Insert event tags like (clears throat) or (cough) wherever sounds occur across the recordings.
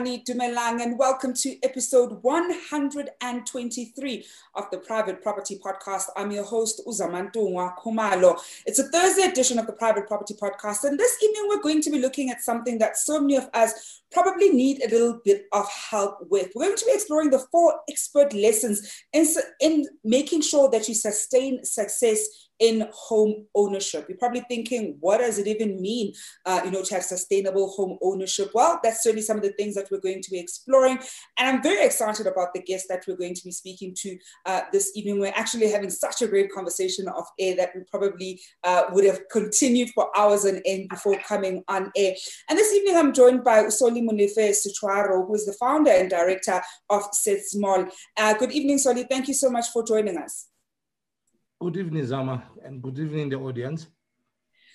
Sanbonani Dumelang, and welcome to episode 123 of the Private Property Podcast. I'm your host, Uzamantungwa Khumalo. It's a Thursday edition of the Private Property Podcast, and this evening we're going to be looking at something that so many of us probably need a little bit of help with. We're going to be exploring the four expert lessons in, in making sure that you sustain success in home ownership. You're probably thinking, what does it even mean, uh, you know, to have sustainable home ownership? Well, that's certainly some of the things that we're going to be exploring. And I'm very excited about the guests that we're going to be speaking to uh, this evening. We're actually having such a great conversation off air that we probably uh, would have continued for hours on end before coming on air. And this evening, I'm joined by Usoli Molefe Sechoaro, who is the founder and director of SetsMol. Uh, good evening, Solly. Thank you so much for joining us. Good evening, Zama, and good evening, the audience.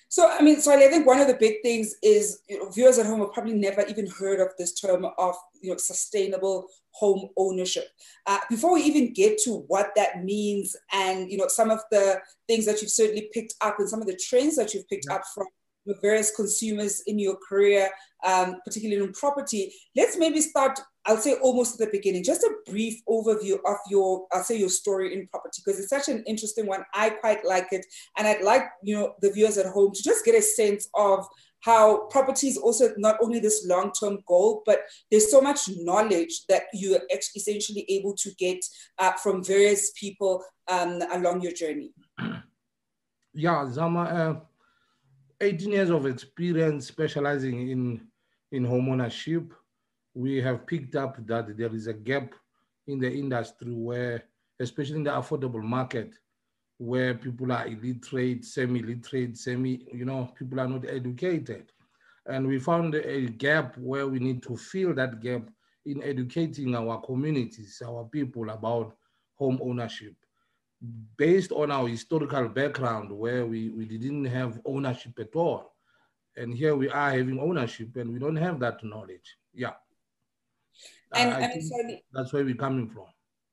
So, I mean, so I think one of the big things is you know, viewers at home have probably never even heard of this term of you know sustainable home ownership. Uh, before we even get to what that means, and you know some of the things that you've certainly picked up, and some of the trends that you've picked yeah. up from various consumers in your career, um, particularly in property. Let's maybe start, I'll say almost at the beginning, just a brief overview of your, I'll say your story in property, because it's such an interesting one. I quite like it. And I'd like, you know, the viewers at home to just get a sense of how property is also not only this long-term goal, but there's so much knowledge that you are essentially able to get uh, from various people um, along your journey. Yeah, Zama, uh, 18 years of experience specializing in, in home ownership, we have picked up that there is a gap in the industry where, especially in the affordable market, where people are illiterate, semi-literate, semi, you know, people are not educated. And we found a gap where we need to fill that gap in educating our communities, our people about home ownership based on our historical background where we, we didn't have ownership at all. And here we are having ownership and we don't have that knowledge. Yeah. And I, I mean, sorry, that's where we're coming from.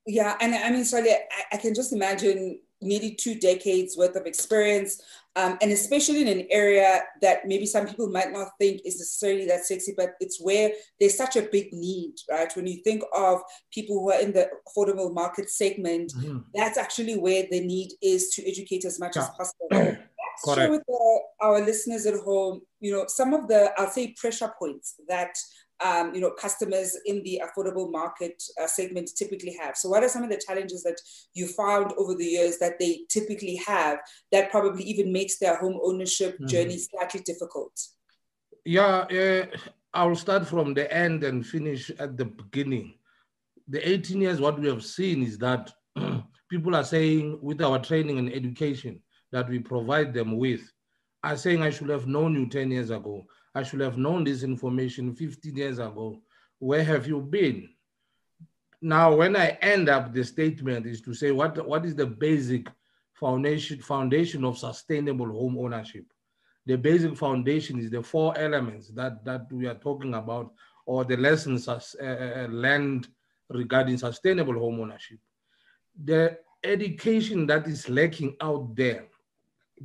Yeah. And I mean, sorry, I, I can just imagine nearly two decades worth of experience, um, and especially in an area that maybe some people might not think is necessarily that sexy, but it's where there's such a big need, right? When you think of people who are in the affordable market segment, mm-hmm. that's actually where the need is to educate as much yeah. as possible. (clears throat) Let's share with the, our listeners at home, you know, some of the, I'll say, pressure points that um, you know, customers in the affordable market uh, segment typically have. So, what are some of the challenges that you found over the years that they typically have that probably even makes their home ownership mm-hmm. journey slightly difficult? Yeah, uh, I'll start from the end and finish at the beginning. The 18 years, what we have seen is that (clears throat) people are saying, with our training and education that we provide them with, are saying, I should have known you 10 years ago. I should have known this information 15 years ago. Where have you been? Now, when I end up the statement is to say what, what is the basic foundation, foundation of sustainable home ownership? The basic foundation is the four elements that, that we are talking about or the lessons uh, uh, learned regarding sustainable home ownership. The education that is lacking out there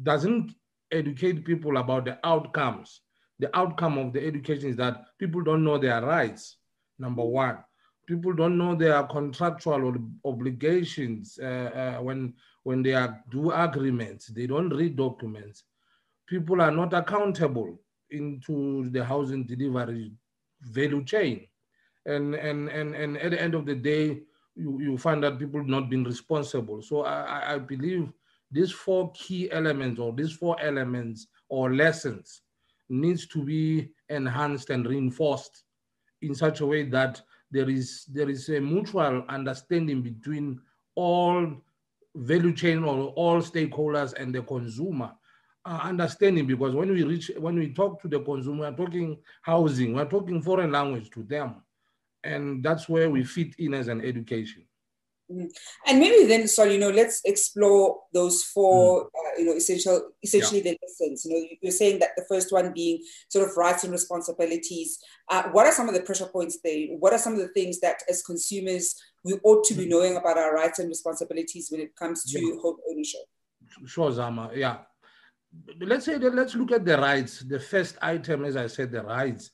doesn't educate people about the outcomes the outcome of the education is that people don't know their rights, number one. People don't know their contractual obligations uh, uh, when, when they are, do agreements. They don't read documents. People are not accountable into the housing delivery value chain. And, and, and, and at the end of the day, you, you find that people not being responsible. So I, I believe these four key elements or these four elements or lessons needs to be enhanced and reinforced in such a way that there is there is a mutual understanding between all value chain or all stakeholders and the consumer uh, understanding because when we reach when we talk to the consumer we're talking housing we're talking foreign language to them and that's where we fit in as an education. And maybe then, so you know, let's explore those four, mm. uh, you know, essential, essentially yeah. the lessons. You know, you're saying that the first one being sort of rights and responsibilities. Uh, what are some of the pressure points there? What are some of the things that, as consumers, we ought to be mm. knowing about our rights and responsibilities when it comes to yeah. home ownership? Sure, Zama. Yeah. Let's say that let's look at the rights. The first item, as I said, the rights.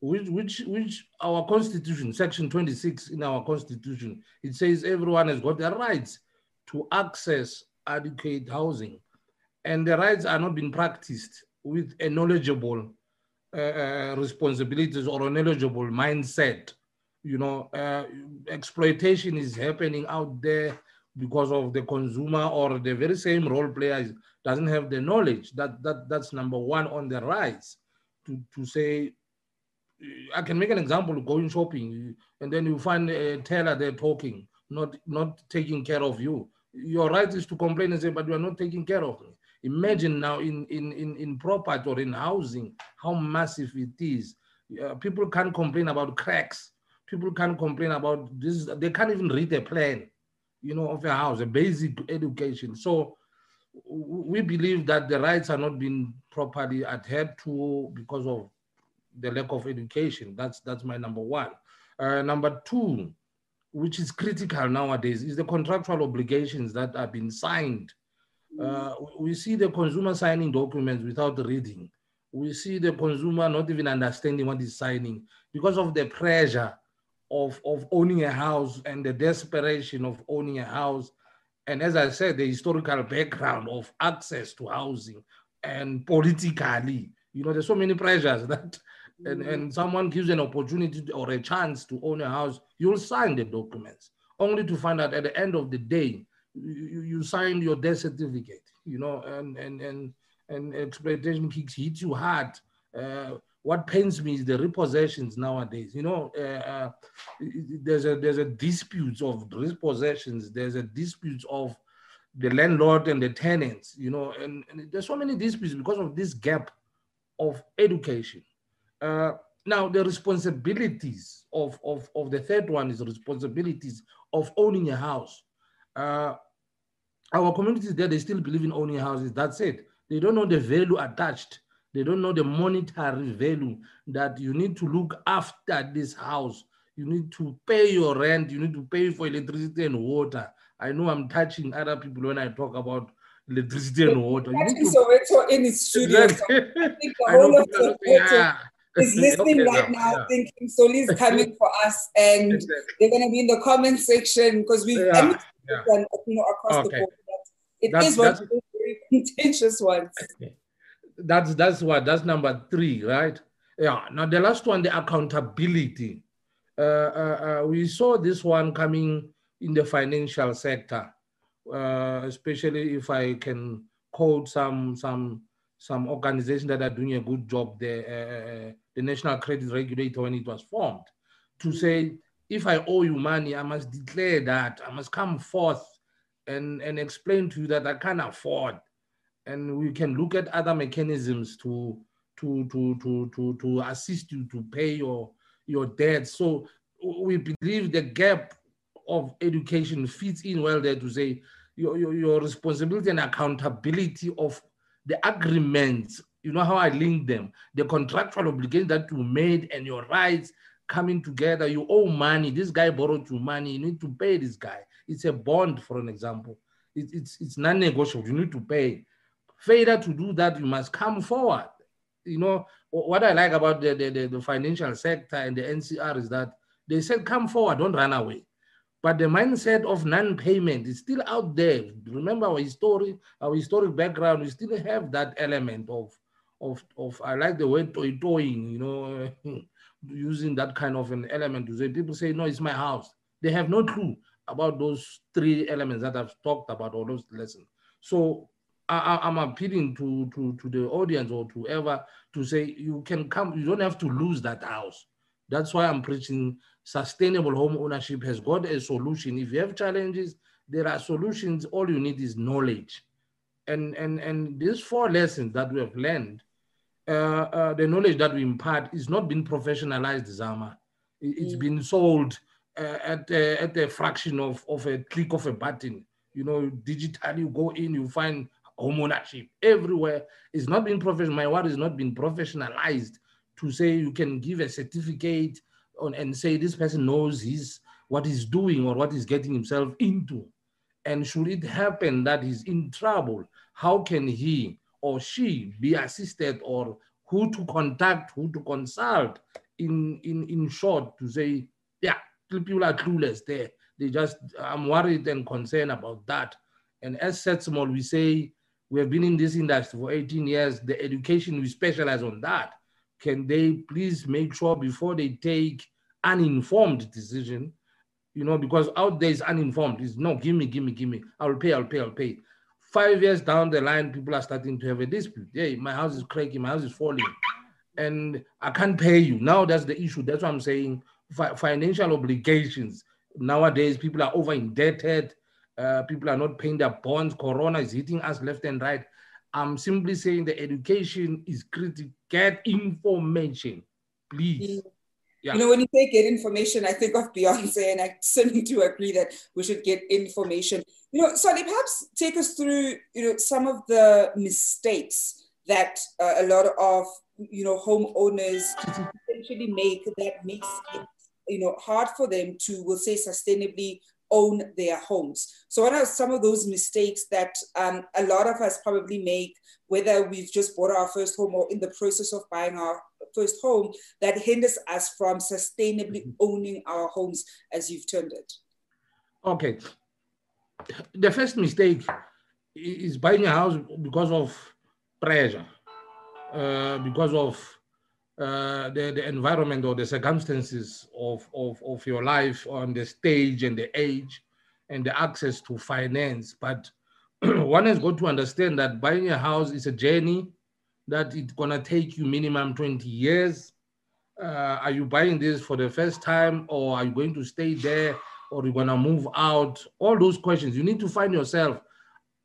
Which, which, which our constitution, section 26 in our constitution, it says everyone has got the rights to access adequate housing. And the rights are not being practiced with a knowledgeable uh, uh, responsibilities or a knowledgeable mindset. You know, uh, exploitation is happening out there because of the consumer or the very same role player doesn't have the knowledge. That, that, that's number one on the rights to, to say, I can make an example of going shopping and then you find a teller there talking, not, not taking care of you. Your right is to complain and say, but you are not taking care of me. Imagine now in, in, in, in property or in housing, how massive it is. Uh, people can't complain about cracks. People can't complain about this. They can't even read a plan, you know, of a house, a basic education. So we believe that the rights are not being properly adhered to because of the lack of education. That's that's my number one. Uh, number two, which is critical nowadays, is the contractual obligations that have been signed uh, we see the consumer signing documents without reading. We see the consumer not even understanding what he's signing because of the pressure of, of owning a house and the desperation of owning a house. And as I said, the historical background of access to housing and politically, you know, there's so many pressures (laughs) that, and, and someone gives an opportunity or a chance to own a house, you'll sign the documents, only to find out at the end of the day, you, you signed your death certificate, you know, and and and and exploitation kicks hit you hard. Uh, what pains me is the repossessions nowadays. You know, uh, uh, there's a there's a dispute of repossessions. There's a dispute of the landlord and the tenants. You know, and, and there's so many disputes because of this gap of education. Uh, now, the responsibilities of, of, of the third one is the responsibilities of owning a house. Uh, our communities there, they still believe in owning houses. That's it. They don't know the value attached. They don't know the monetary value that you need to look after this house. You need to pay your rent. You need to pay for electricity and water. I know I'm touching other people when I talk about electricity and water. You need to... in studio. Exactly. (laughs) I think the whole of the yeah. Is listening okay, right now, yeah. thinking Solly's coming for us, and exactly. they're going to be in the comment section because we've yeah yeah. you know across okay. the board. It that's, is one of those very (laughs) contentious ones. That's that's what that's number three, right? Yeah. Now the last one, the accountability. Uh, uh, uh, we saw this one coming in the financial sector, uh, especially if I can quote some some some organizations that are doing a good job. there. uh, the National Credit Regulator when it was formed, to say if I owe you money, I must declare that. I must come forth and, and explain to you that I can't afford. And we can look at other mechanisms to to to to to, to assist you to pay your your debt. So we believe the gap of education fits in well there to say your, your, your responsibility and accountability of the agreements you know how I link them, the contractual obligation that you made and your rights coming together. You owe money. This guy borrowed you money. You need to pay this guy. It's a bond, for an example. It, it's it's non-negotiable. You need to pay. Failure to do that, you must come forward. You know what I like about the, the, the financial sector and the NCR is that they said, "Come forward, don't run away." But the mindset of non-payment is still out there. Remember our history, our historic background. We still have that element of, of, of. I like the word toyi-toying. You know, (laughs) using that kind of an element to say people say no it's my house they have no clue about those three elements that i've talked about or those lessons so I, am appealing to, to, to the audience or to ever to say you can come, you don't have to lose that house. That's why I'm preaching sustainable home ownership has got a solution. If you have challenges, there are solutions. All you need is knowledge. And, and, and these four lessons that we have learned the knowledge that we impart is not being professionalized, Zama. It's mm. been sold uh, at, at a fraction of, of a click of a button. You know, digitally, you go in, you find home ownership everywhere. It's not being professional. My word is not being professionalized to say you can give a certificate on and say this person knows his what he's doing or what he's getting himself into. And should it happen that he's in trouble, how can he or she be assisted or who to contact, who to consult in in in short to say, yeah, people are clueless there. They just I'm worried and concerned about that. And as SETSMOL, we say we have been in this industry for 18 years. The education we specialize on that. Can they please make sure before they take uninformed decision, you know, because out there is uninformed. Is no, give me, give me, give me. I'll pay, I'll pay, I'll pay. Five years down the line, people are starting to have a dispute. Hey, my house is cracking, my house is falling, and I can't pay you. Now that's the issue. That's what I'm saying. Fi- financial obligations. Nowadays, people are over indebted. Uh, people are not paying their bonds. Corona is hitting us left and right. I'm simply saying the education is critical. Get information, please. Yeah. You know, when you say get information, I think of Beyonce, and I certainly do agree that we should get information. You know, Solly, perhaps take us through, you know, some of the mistakes that uh, a lot of, you know, homeowners essentially make that makes it, you know, hard for them to, we'll say, sustainably own their homes. So, what are some of those mistakes that um, a lot of us probably make, whether we've just bought our first home or in the process of buying our first home, that hinders us from sustainably mm-hmm. owning our homes, as you've termed it? Okay. The first mistake is buying a house because of pressure, uh, because of uh, the, the environment or the circumstances of, of, of your life on the stage and the age and the access to finance. But (clears throat) one has got to understand that buying a house is a journey that it's gonna take you minimum 20 years. Uh, are you buying this for the first time or are you going to stay there or are you gonna move out? All those questions. You need to find yourself.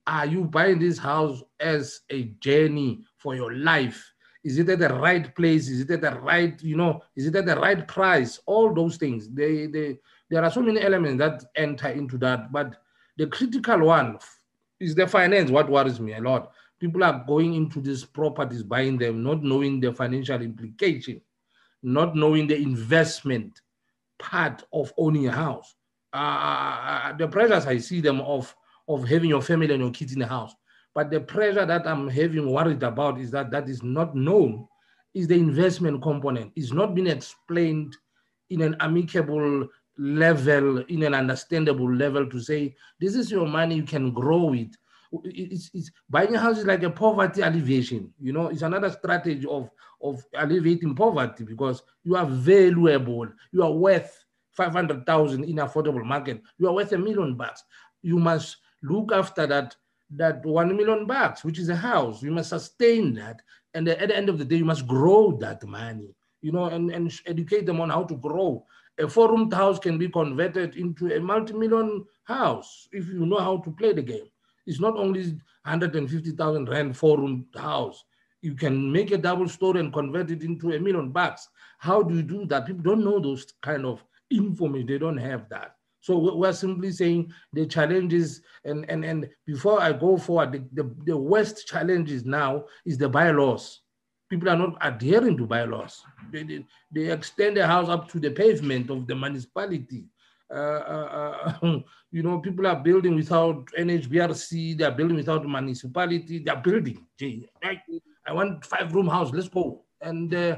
Are you buying this house as a journey for your life? Is it at the right place? Is it at the right, you know, is it at the right price? All those things. They, they, there are so many elements that enter into that. But the critical one is the finance, what worries me a lot. People are going into these properties, buying them, not knowing the financial implication, not knowing the investment part of owning a house. Uh, uh, the pressures I see them of, of having your family and your kids in the house but the pressure that I'm having worried about is that that is not known, is the investment component. It's not been explained in an amicable level, in an understandable level to say, this is your money, you can grow it. It's, it's, buying a house is like a poverty alleviation. You know, it's another strategy of, of alleviating poverty because you are valuable. You are worth 500,000 in affordable market. You are worth a million bucks. You must look after that that one million bucks, which is a house. You must sustain that. And at the end of the day, you must grow that money, you know, and, and educate them on how to grow. A four-roomed house can be converted into a multi-million house if you know how to play the game. It's not only 150,000 rand four-room house. You can make a double story and convert it into a million bucks. How do you do that? People don't know those kind of information. They don't have that. So we're simply saying the challenges, and, and, and before I go forward, the, the, the worst challenges now is the bylaws. People are not adhering to bylaws. They, they, they extend the house up to the pavement of the municipality. Uh, uh, uh, (laughs) you know, people are building without NHBRC, they're building without municipality, they're building. Gee, I, want five room house, let's go. And uh,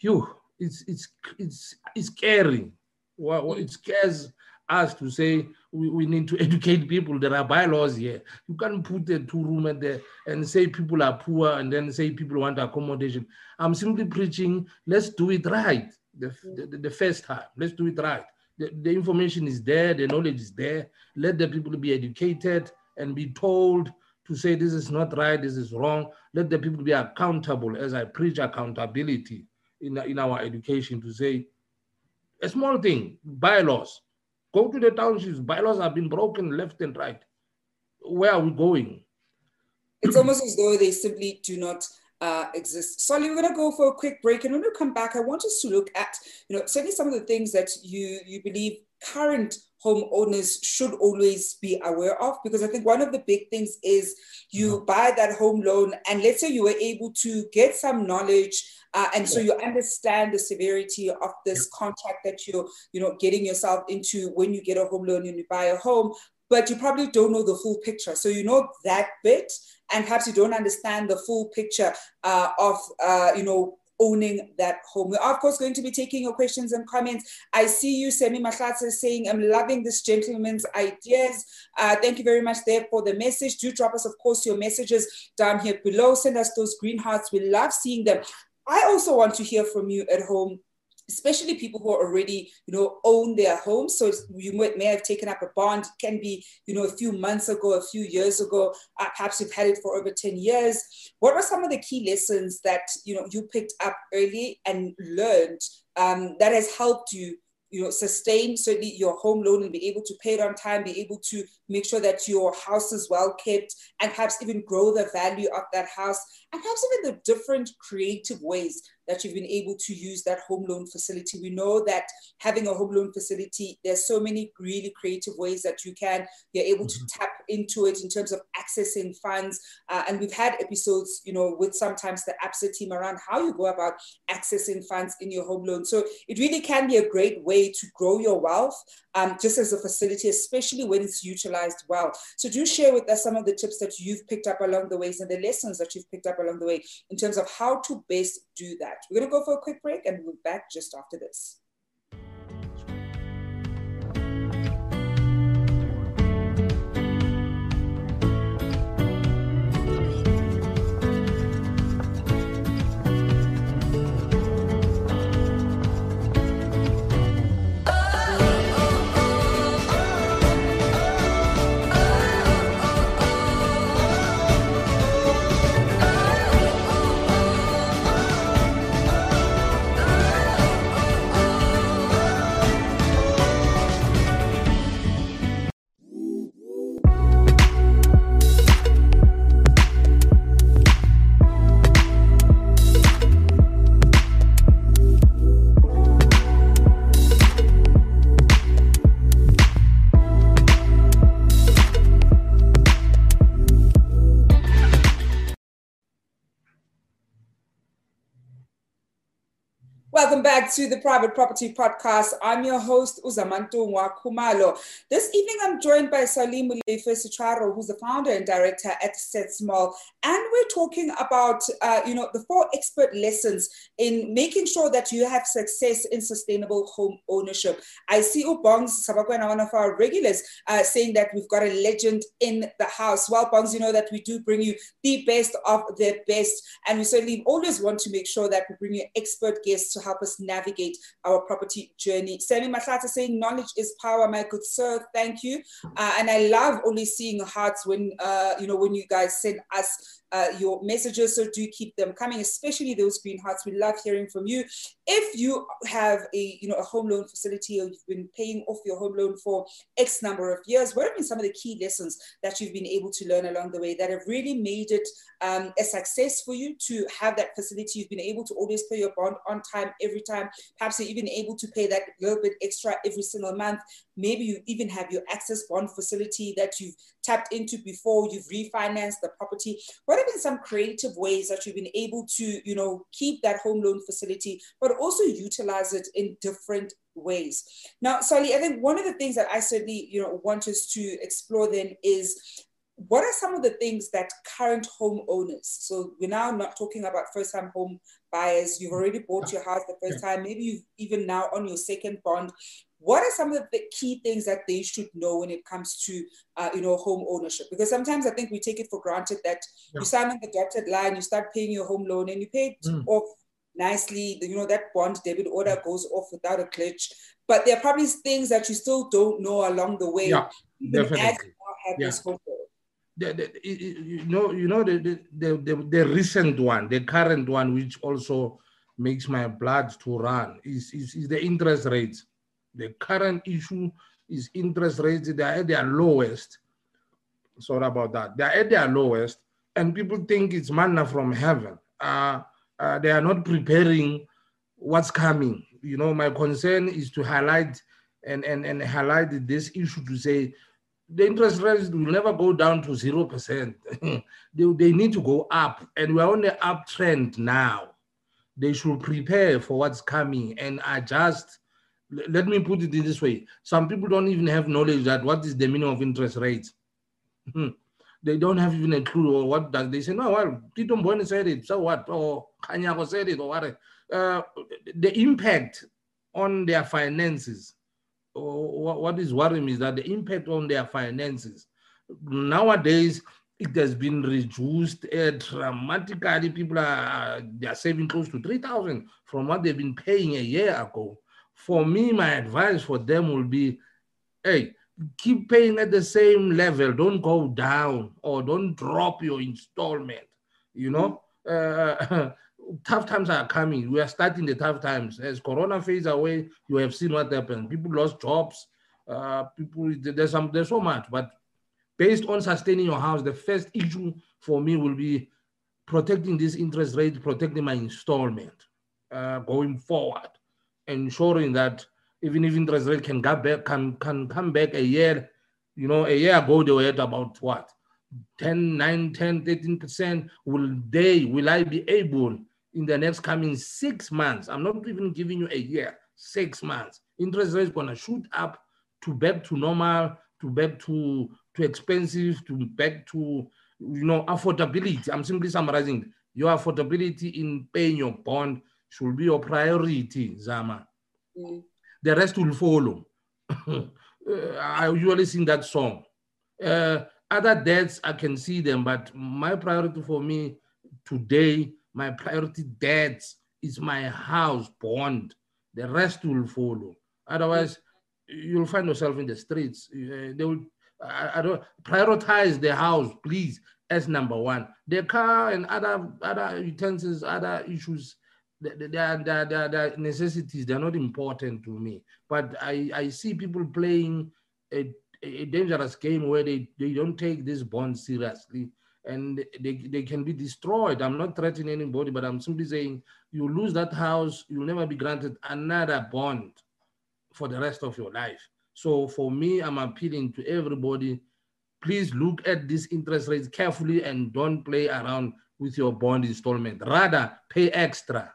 you, it's, it's, it's, it's scary. Well, it scares us to say we, we need to (laughs) educate people. There are bylaws here. You can't put a two room at there and say people are poor and then say people want accommodation. I'm simply preaching, let's do it right the, the, the first time. Let's do it right. The, the information is there, the knowledge is there. Let the people be educated and be told to say this is not right, this is wrong. Let the people be accountable as I preach accountability in, in our education to say a small thing, bylaws Go to the townships. Bylaws have been broken left and right. Where are we going? It's almost as though they simply do not uh, exist. Solly, we're going to go for a quick break, and when we come back, I want us to look at, you know, certainly some of the things that you you believe current homeowners should always be aware of because I think one of the big things is you buy that home loan and let's say you were able to get some knowledge uh, and so you understand the severity of this contract that you're you know getting yourself into when you get a home loan and you buy a home but you probably don't know the full picture. So you know that bit and perhaps you don't understand the full picture uh, of uh, you know owning that home. We are, of course, going to be taking your questions and comments. I see you, Semi Mahlatsa, saying, I'm loving this gentleman's ideas. Uh, thank you very much there for the message. Do drop us, of course, your messages down here below. Send us those green hearts. We love seeing them. I also want to hear from you at home especially people who are already, you know, own their homes. So you may, may have taken up a bond, it can be, you know, a few months ago, a few years ago, uh, perhaps you've had it for over 10 years. What were some of the key lessons that, you know, you picked up early and learned um, that has helped you you know, sustain certainly your home loan and be able to pay it on time, be able to make sure that your house is well kept, and perhaps even grow the value of that house, and perhaps even the different creative ways that you've been able to use that home loan facility. We know that having a home loan facility, there's so many really creative ways that you can, you're able mm-hmm. to tap into it in terms of accessing funds. Uh, and we've had episodes, you know, with sometimes the ABSA team around how you go about accessing funds in your home loan. So it really can be a great way to grow your wealth um, just as a facility, especially when it's utilized well. So do share with us some of the tips that you've picked up along the ways and the lessons that you've picked up along the way in terms of how to best do that. We're going to go for a quick break and we'll be back just after this. Back to the Private Property Podcast. I'm your host, Uzamantu Khumalo. This evening, I'm joined by Solly Molefe who's the founder and director at SetsMol. And we're talking about, uh, you know, the four expert lessons in making sure that you have success in sustainable home ownership. I see Ubongs Sabakwena, one of our regulars, uh, saying that we've got a legend in the house. Well, Bongs, you know that we do bring you the best of the best. And we certainly always want to make sure that we bring you expert guests to help us navigate our property journey. Sammy Matlata saying, knowledge is power, my good sir. Thank you. Uh, and I love only seeing hearts when, uh, you know, when you guys send us uh, your messages. So do keep them coming, especially those green hearts. We love hearing from you. If you have a you know a home loan facility or you've been paying off your home loan for X number of years, what have been some of the key lessons that you've been able to learn along the way that have really made it um, a success for you to have that facility? You've been able to always pay your bond on time every time. Perhaps you're even able to pay that little bit extra every single month. Maybe you even have your access bond facility that you've tapped into before you've refinanced the property. What have been some creative ways that you've been able to, you know, keep that home loan facility, but also utilize it in different ways? Now, Solly, I think one of the things that I certainly, you know, want us to explore then is what are some of the things that current homeowners, so we're now not talking about first time home buyers, you've already bought your house the first time, maybe you've even now on your second bond, what are some of the key things that they should know when it comes to uh, you know home ownership because sometimes i think we take it for granted that yeah. you sign on the dotted line you start paying your home loan and you pay it mm. off nicely you know that bond debit order goes off without a glitch but there are probably things that you still don't know along the way yeah, definitely. yeah. The, the, you know, you know the, the, the, the recent one, the current one, which also makes my blood to run, is, is, is the interest rates the current issue is interest rates. They are at their lowest. Sorry about that. They are at their lowest, and people think it's manna from heaven. Uh, uh, they are not preparing what's coming. You know, my concern is to highlight and, and, and highlight this issue to say the interest rates will never go down to 0%. (laughs) they, they need to go up, and we're on the uptrend now. They should prepare for what's coming and adjust let me put it in this way some people don't even have knowledge that what is the meaning of interest rates hmm. they don't have even a clue or what does they say, no, well, Tito Mboweni said it, so what? Or Kganyago said it, or what? Uh, the impact on their finances, what is worrying is that the impact on their finances, nowadays, it has been reduced uh, dramatically. People are they are saving close to 3,000 from what they've been paying a year ago. For me, my advice for them will be, hey, keep paying at the same level. Don't go down or don't drop your installment. You know, uh, (laughs) tough times are coming. We are starting the tough times. As Corona fades away, you have seen what happened. People lost jobs. Uh, people there's some there's so much, but based on sustaining your house, the first issue for me will be protecting this interest rate, protecting my installment uh, going forward, ensuring that even if interest rate can come back, can, can come back a year, you know, a year ago they were at about what? 10, 9, 10, 13%. Will they, will I be able in the next coming six months? I'm not even giving you a year, six months. Interest rate is gonna shoot up to back to normal, to back to, to expensive, to back to you know affordability. I'm simply summarizing your affordability in paying your bond should be your priority, Zama. Mm the rest will follow. (coughs) I usually sing that song. Uh, other debts, I can see them, but my priority for me today, my priority debt is my house bond. The rest will follow. Otherwise, you'll find yourself in the streets. Uh, they will. I, I, don't prioritize the house, please, as number one. The car and other other utensils, other issues the, necessities they're not important to me but i i see people playing a, a dangerous game where they, they don't take this bond seriously and they, they can be destroyed i'm not threatening anybody but i'm simply saying you lose that house you'll never be granted another bond for the rest of your life so for me i'm appealing to everybody please look at these interest rates carefully and don't play around with your bond installment rather pay extra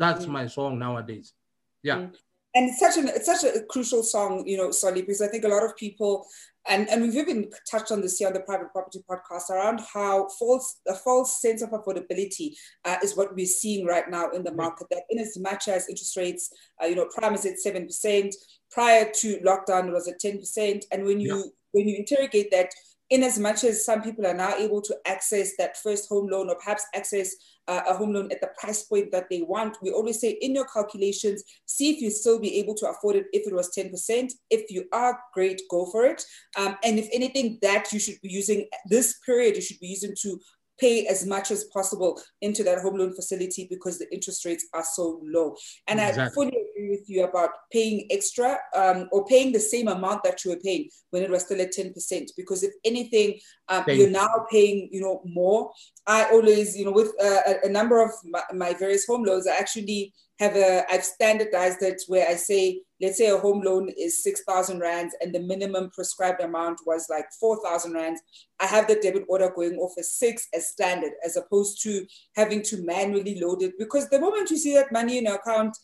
that's mm. my song nowadays. Yeah. Mm. And it's such an it's such a crucial song, you know, Solly, because I think a lot of people and, and we've even touched on this here on the private property podcast around how false a false sense of affordability uh, is what we're seeing right now in the market. That in as much as interest rates, uh, you know, prime is at seven percent. Prior to lockdown, it was at ten percent. And when you yeah. when you interrogate that, in as much as some people are now able to access that first home loan or perhaps access uh, a home loan at the price point that they want, we always say in your calculations, see if you still be able to afford it if it was 10%. If you are, great, go for it. Um, and if anything, that you should be using this period, you should be using to pay as much as possible into that home loan facility because the interest rates are so low. And exactly. I fully agree with you about paying extra um, or paying the same amount that you were paying when it was still at 10%. Because if anything, um, you're now paying, you know, more. I always, you know, with uh, a, a number of my, my various home loans, I actually have a, I've standardized it where I say, let's say a home loan is 6,000 rands and the minimum prescribed amount was like 4,000 rands. I have the debit order going off as six as standard, as opposed to having to manually load it. Because the moment you see that money in your account,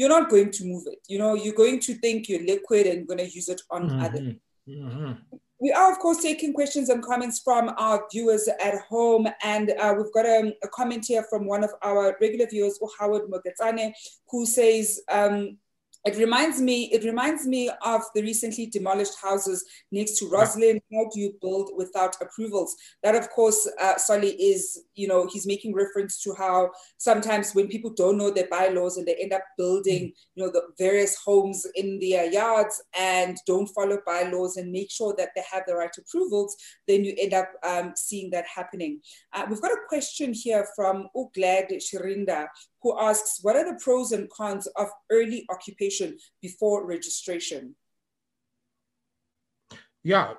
you're not going to move it. You know, you're going to think you're liquid and going to use it on mm-hmm. other. Mm-hmm. We are, of course, taking questions and comments from our viewers at home. And uh, we've got a, a, comment here from one of our regular viewers, Howard Mogetsane, who says, um, it reminds me, it reminds me of the recently demolished houses next to Rosslyn. How do you build without approvals? That, of course, uh, Solly is, you know, he's making reference to how sometimes when people don't know their bylaws and they end up building, mm. you know, the various homes in their yards and don't follow bylaws and make sure that they have the right approvals, then you end up um, seeing that happening. Uh, we've got a question here from Uglad Shirinda, who asks, what are the pros and cons of early occupation before registration? Yeah,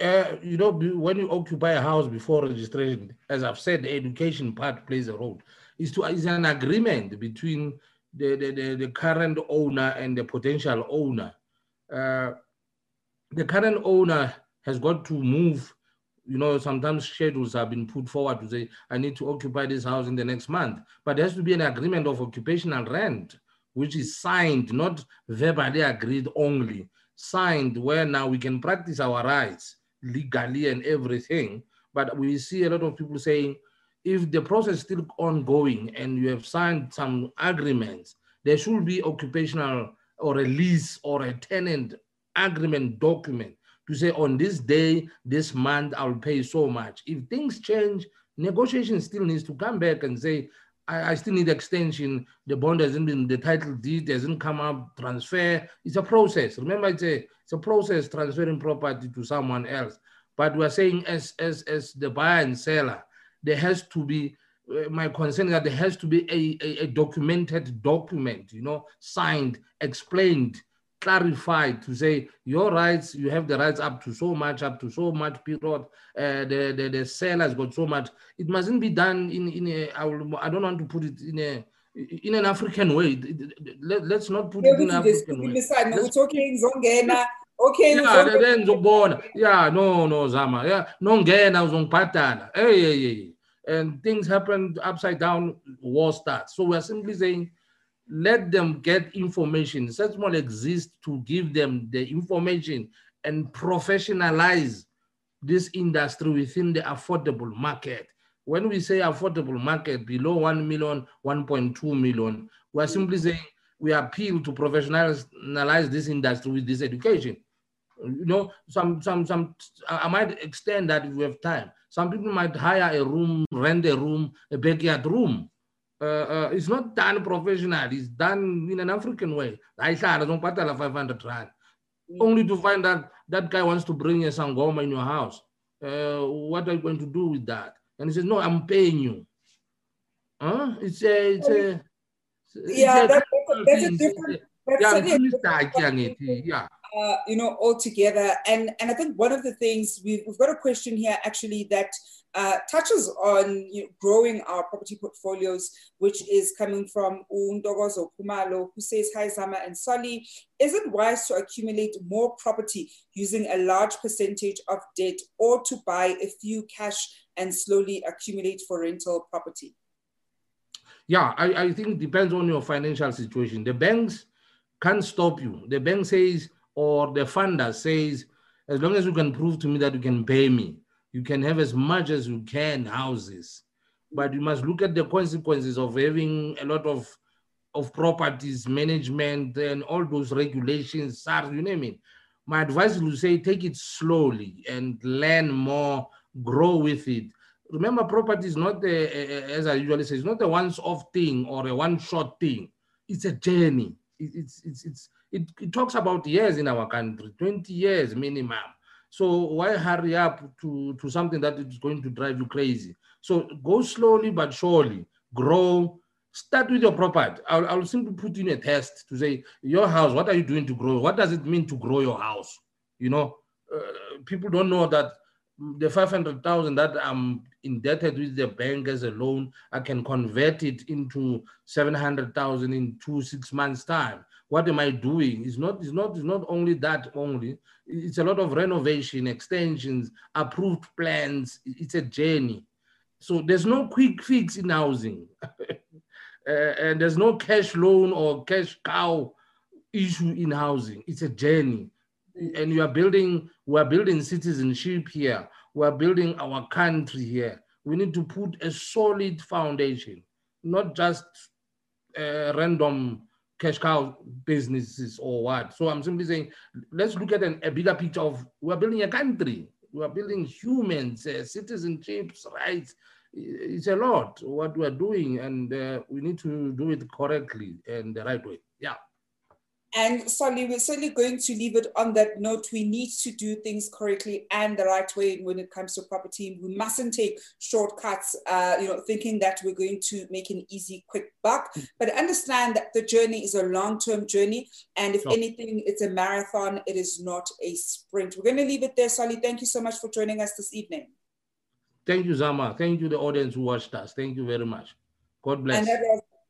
uh, you know, when you occupy a house before registration, as I've said, the education part plays a role. Is to is an agreement between the, the, the, the, current owner and the potential owner. Uh, the current owner has got to move you know, sometimes schedules have been put forward to say, I need to occupy this house in the next month. But there has to be an agreement of occupational rent, which is signed, not verbally agreed only, signed where now we can practice our rights legally and everything But we see a lot of people saying, if the process is still ongoing and you have signed some agreements, there should be occupational or a lease or a tenant agreement document to say on this day, this month, I'll pay so much. If things change, negotiation still needs to come back and say, I, I, still need extension. The bond hasn't been, the title deed hasn't come up, transfer. It's a process. Remember, it's a, it's a process transferring property to someone else. But we're saying as, as, as the buyer and seller, there has to be, uh, my concern is that there has to be a, a, a documented document, you know, signed, explained, clarified to say your rights, you have the rights up to so much, up to so much period. Uh, the, the, the seller has got so much. It mustn't be done in, in a, I, will, I don't want to put it in a, in an African way. Let, us not put it in an African way. We're talking Zongena. Okay. Yeah, then Zobona. Yeah, no, no, Zama. Yeah, no, Ngena, Zongpatana. Hey, hey, hey. And things happen upside down, war starts. So we're simply saying, let them get information. Such SETSMOL exists to give them the information and professionalize this industry within the affordable market. When we say affordable market below 1 million, 1.2 million, we're simply mm. saying we appeal to professionalize this industry with this education. You know, some, some, some, I might extend that if we have time. Some people might hire a room, rent a room, a backyard room uh, uh, it's not done professional. It's done in an African way. I said, I don't pay 500 rand. Mm. Only to find that that guy wants to bring a sangoma in your house. Uh, what are you going to do with that? And he says, no, I'm paying you. Huh? It's a, it's a, it's yeah, a, that's, that's, a different, that's yeah, a different, yeah. Uh, you know, all together. And and I think one of the things we've, we've got a question here actually that uh, touches on you know, growing our property portfolios, which is coming from Undogozo Kumalo, who says, Hi, Zama and Solly. Is it wise to accumulate more property using a large percentage of debt or to buy a few cash and slowly accumulate for rental property? Yeah, I, I think it depends on your financial situation. The banks can't stop you. The bank says, or the funder says, as long as you can prove to me that you can pay me, you can have as much as you can houses, but you must look at the consequences of having a lot of of properties management and all those regulations, SARS, you name it. My advice to say take it slowly and learn more, grow with it. Remember, property is not the, as I usually say, it's not a once-off thing or a one-shot thing. It's a journey. It's, it's, it's, it, it talks about years in our country, 20 years minimum. So why hurry up to, to something that is going to drive you crazy? So go slowly but surely, grow, start with your property. I'll, I'll simply put in a test to say, your house, what are you doing to grow? What does it mean to grow your house? You know, uh, people don't know that the 500,000 that I'm indebted with the bank as a loan, I can convert it into 700,000 in two, six months time what am I doing? It's not, it's not, it's not only that only. It's a lot of renovation, extensions, approved plans. It's a journey. So there's no quick fix in housing. (laughs) uh, and there's no cash loan or cash cow issue in housing. It's a journey. And you are building, we're building citizenship here. We're building our country here. We need to put a solid foundation, not just uh, random cash cow businesses or what. So I'm simply saying, let's look at an, a bigger picture of we're building a country, we're building humans, uh, citizenships, rights. It's a lot what we're doing, and uh, we need to do it correctly and the right way. Yeah. And Solly, we're certainly going to leave it on that note. We need to do things correctly and the right way when it comes to property. We mustn't take shortcuts, uh, you know, thinking that we're going to make an easy, quick buck. But understand that the journey is a long-term journey. And if sure. anything, it's a marathon. It is not a sprint. We're going to leave it there, Solly. Thank you so much for joining us this evening. Thank you, Zama. Thank you, the audience who watched us. Thank you very much. God bless.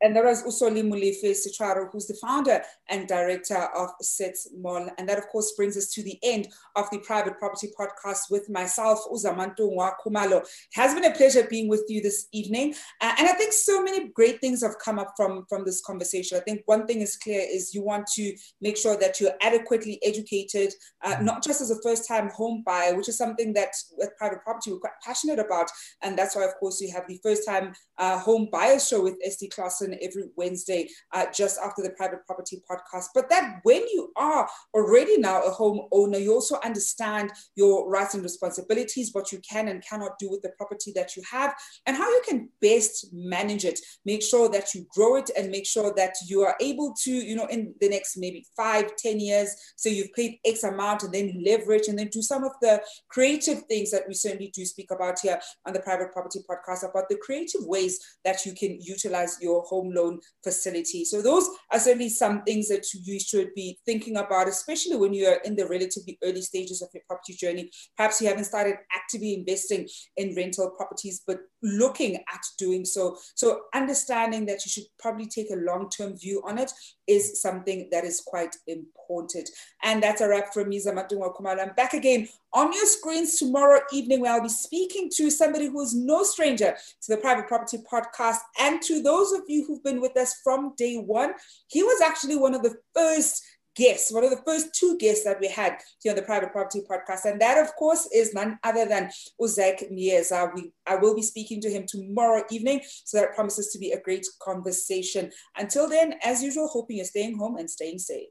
And that was uSolly Molefe Sechoaro, who's the founder and director of SetsMol. And that, of course, brings us to the end of the Private Property Podcast with myself, Uzamantu Khumalo. It has been a pleasure being with you this evening. Uh, and I think so many great things have come up from, from this conversation. I think one thing is clear is you want to make sure that you're adequately educated, uh, not just as a first-time home buyer, which is something that with private property we're quite passionate about. And that's why, of course, we have the first-time uh, home buyer show with SD Clausen every Wednesday, uh, just after the private property podcast. But that when you are already now a home owner, you also understand your rights and responsibilities, what you can and cannot do with the property that you have, and how you can best manage it. Make sure that you grow it and make sure that you are able to, you know, in the next maybe five, ten years, so you've paid X amount and then leverage and then do some of the creative things that we certainly do speak about here on the private property podcast about the creative ways that you can utilize your home loan facility. So those are certainly some things that you should be thinking about, especially when you're in the relatively early stages of your property journey. Perhaps you haven't started actively investing in rental properties, but looking at doing so. So understanding that you should probably take a long-term view on it is something that is quite important. And that's a wrap from me, Zamantungwa Khumalo. I'm back again on your screens tomorrow evening where I'll be speaking to somebody who is no stranger to the Private Property Podcast. And to those of you who've been with us from day one, he was actually one of the first guests, one of the first two guests that we had here on the Private Property Podcast. And that, of course, is none other than Uzek Nieza. We, I will be speaking to him tomorrow evening. So that promises to be a great conversation. Until then, as usual, hoping you're staying home and staying safe.